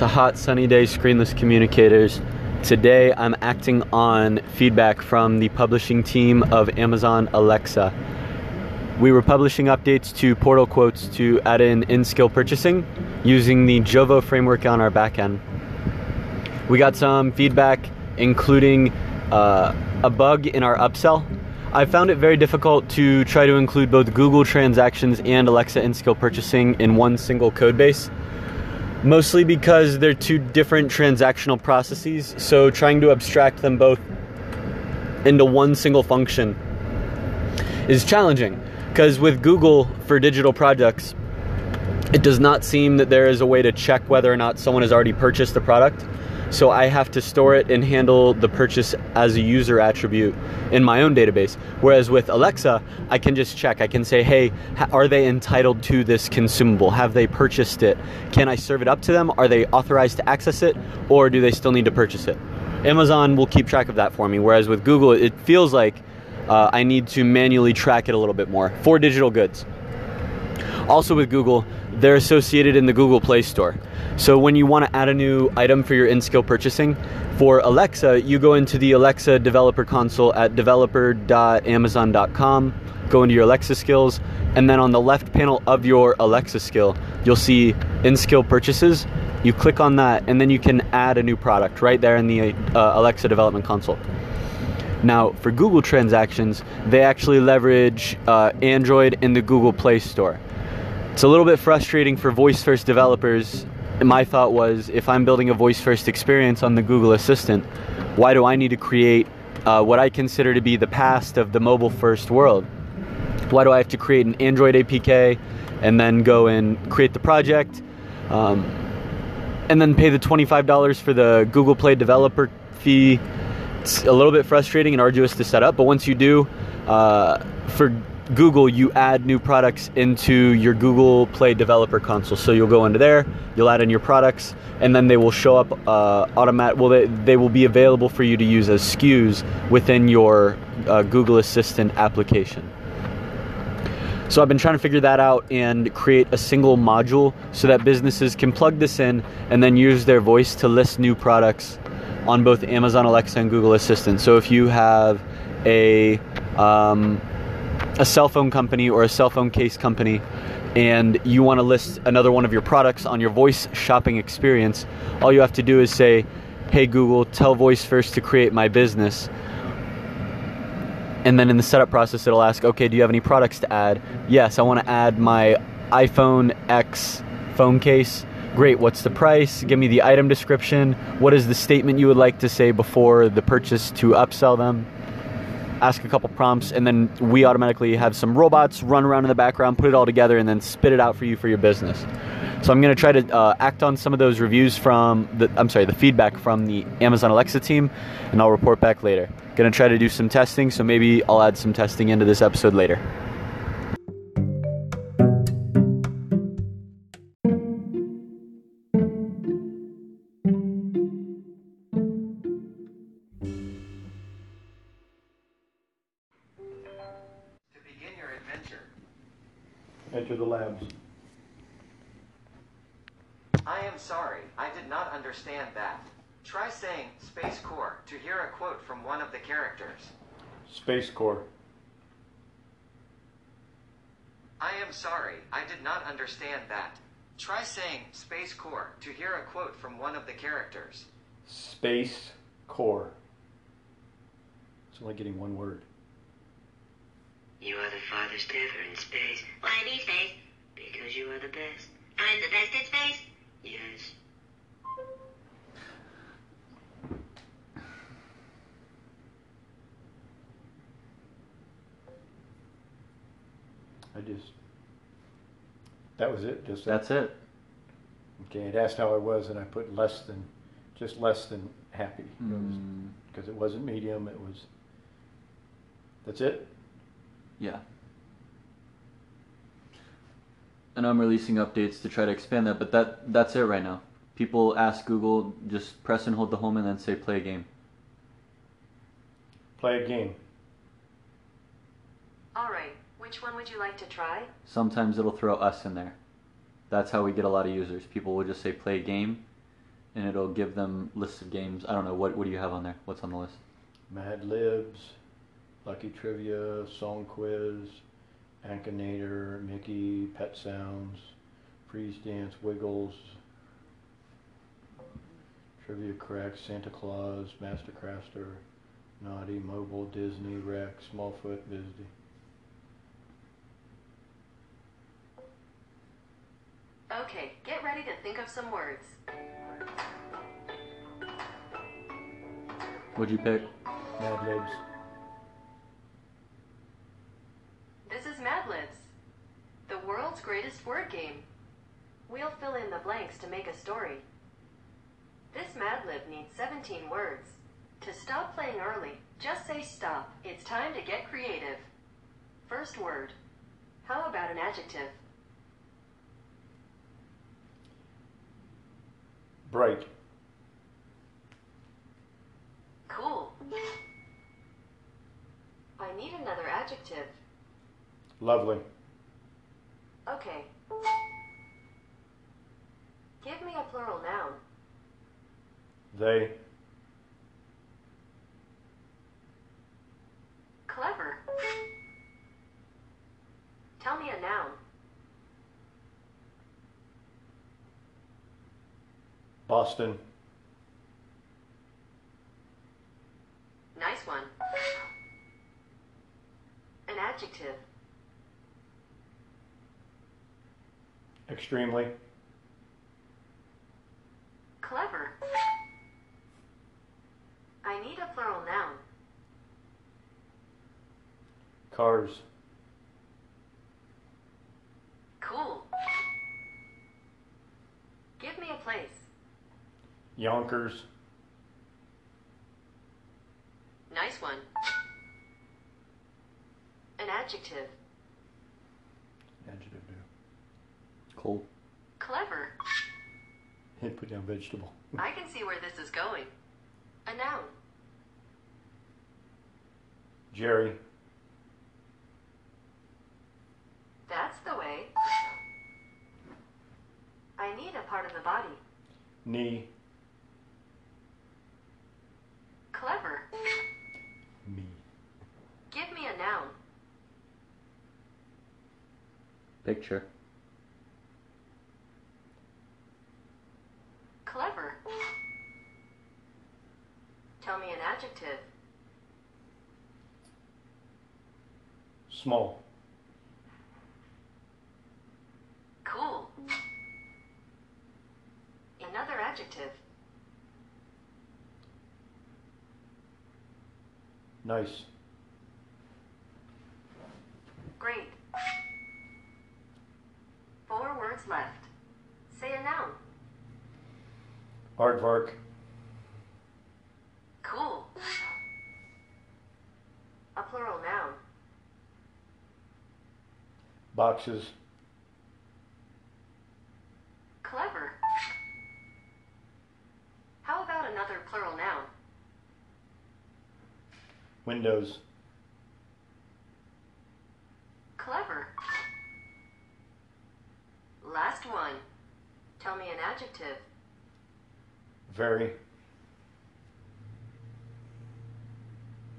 It's a hot sunny day, screenless communicators. Today I'm acting on feedback from the publishing team of Amazon Alexa. We were publishing updates to portal quotes to add in in skill purchasing using the Jovo framework on our backend. We got some feedback, including uh, a bug in our upsell. I found it very difficult to try to include both Google transactions and Alexa in skill purchasing in one single code base mostly because they're two different transactional processes. So trying to abstract them both into one single function is challenging because with Google for digital products, it does not seem that there is a way to check whether or not someone has already purchased the product. So I have to store it and handle the purchase as a user attribute in my own database. Whereas with Alexa, I can just check. I can say, hey, are they entitled to this consumable? Have they purchased it? Can I serve it up to them? Are they authorized to access it? Or do they still need to purchase it? Amazon will keep track of that for me. Whereas with Google, it feels like uh, I need to manually track it a little bit more for digital goods. Also, with Google, they're associated in the Google Play Store. So when you want to add a new item for your in-skill purchasing, for Alexa, you go into the Alexa developer console at developer.amazon.com, go into your Alexa skills, and then on the left panel of your Alexa skill, you'll see in-skill purchases. You click on that, and then you can add a new product right there in the uh, Alexa development console. Now, for Google transactions, they actually leverage uh, Android in the Google Play Store. It's a little bit frustrating for voice first developers. My thought was if I'm building a voice first experience on the Google Assistant, why do I need to create uh, what I consider to be the past of the mobile first world? Why do I have to create an Android APK and then go and create the project um, and then pay the $25 for the Google Play developer fee? It's a little bit frustrating and arduous to set up, but once you do, uh, for Google, you add new products into your Google Play Developer Console. So you'll go into there, you'll add in your products, and then they will show up uh, automatic. Well, they, they will be available for you to use as SKUs within your uh, Google Assistant application. So I've been trying to figure that out and create a single module so that businesses can plug this in and then use their voice to list new products on both Amazon Alexa and Google Assistant. So if you have a um, a cell phone company or a cell phone case company and you want to list another one of your products on your voice shopping experience, all you have to do is say, Hey Google, tell Voice First to create my business. And then in the setup process, it'll ask, Okay, do you have any products to add? Yes, I want to add my iPhone X phone case. Great, what's the price? Give me the item description. What is the statement you would like to say before the purchase to upsell them? Ask a couple prompts, and then we automatically have some robots run around in the background, put it all together, and then spit it out for you for your business. So I'm going to try to uh, act on some of those reviews from the I'm sorry, the feedback from the Amazon Alexa team, and I'll report back later. Going to try to do some testing, so maybe I'll add some testing into this episode later. Enter the labs. I am sorry, I did not understand that. Try saying Space Corps to hear a quote from one of the characters. Space Corps. I am sorry, I did not understand that. Try saying Space Corps to hear a quote from one of the characters. Space Corps. It's only getting one word. You are the farthest ever in space. Why in space? Because you are the best. I'm the best in space? Yes. I just. That was it. Just That's it. Okay. It asked how I was, and I put less than, just less than happy, Mm, because it wasn't medium. It was. That's it. Yeah. And I'm releasing updates to try to expand that, but that that's it right now. People ask Google, just press and hold the home and then say play a game. Play a game. All right, which one would you like to try? Sometimes it'll throw us in there. That's how we get a lot of users. People will just say play a game, and it'll give them lists of games. I don't know what what do you have on there? What's on the list? Mad Libs, Lucky Trivia, Song Quiz, Akinator, Mickey, Pet Sounds, Freeze Dance, Wiggles, Trivia Correct, Santa Claus, Master Crafter, Naughty, Mobile, Disney, Rex, Smallfoot, Disney. Okay, get ready to think of some words. What'd you pick? Mad Libs. This is Mad Libs, the greatest word game. We'll fill in the blanks to make a story. This Mad Lib needs 17 words. To stop playing early, just say stop. It's time to get creative. First word. How about an adjective? Bright. Cool. I need another adjective. Lovely. Okay. Give me a plural noun. They. Clever. Tell me a noun. Boston. Nice one. An adjective. Extremely. Clever. I need a plural noun. Cars. Cool. Give me a place. Yonkers. Nice one. An adjective. do. Cool. Clever. Hit put down vegetable. I can see where this is going. A noun. Jerry. That's the way. I need a part of the body. Knee. Clever. Me. Give me a noun. Picture. Clever. Tell me an adjective. Small. Cool. Another adjective. Nice. Great. Four words left. Say a noun. Aardvark. Cool. A plural noun. Boxes. Clever. How about another plural noun? Windows. Clever. Last one. Tell me an adjective. Very.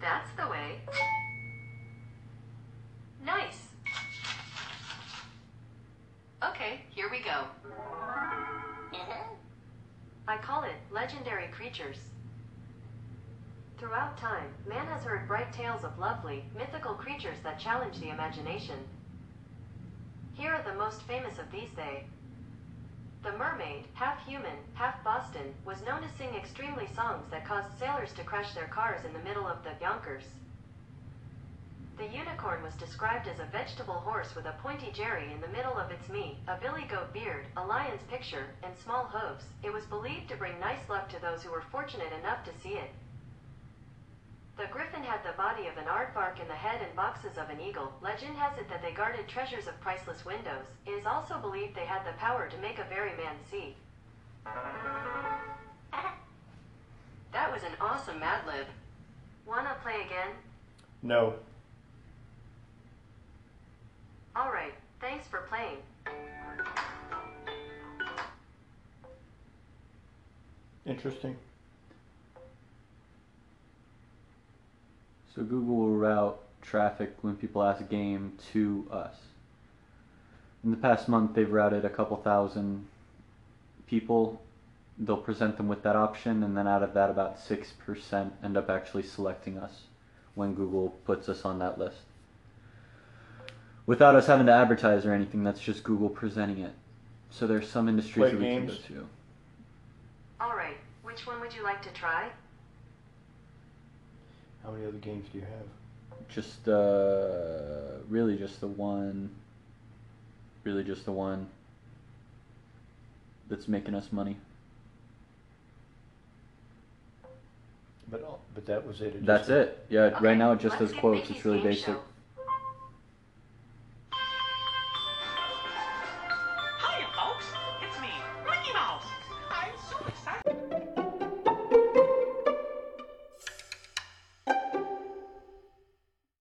That's the way. I call it legendary creatures. Throughout time, man has heard bright tales of lovely, mythical creatures that challenge the imagination. Here are the most famous of these they. The mermaid, half human, half Boston, was known to sing extremely songs that caused sailors to crash their cars in the middle of the Yonkers. The unicorn was described as a vegetable horse with a pointy jerry in the middle of its meat, a billy goat beard, a lion's picture, and small hooves. It was believed to bring nice luck to those who were fortunate enough to see it. The griffin had the body of an aardvark and the head and boxes of an eagle. Legend has it that they guarded treasures of priceless windows. It is also believed they had the power to make a very man see. That was an awesome Mad Lib. Wanna play again? No. Alright, thanks for playing. Interesting. So Google will route traffic when people ask game to us. In the past month, they've routed a couple thousand people. They'll present them with that option, and then out of that, about 6% end up actually selecting us when Google puts us on that list. Without us having to advertise or anything, that's just Google presenting it. So there's some industries Play that we games. can go to. Alright, which one would you like to try? How many other games do you have? Just uh, really just the one. Really just the one. That's making us money. But all- but that was it. That's it. Yeah, Okay, right now it just let's does get quotes. Mickey's It's really game basic. show.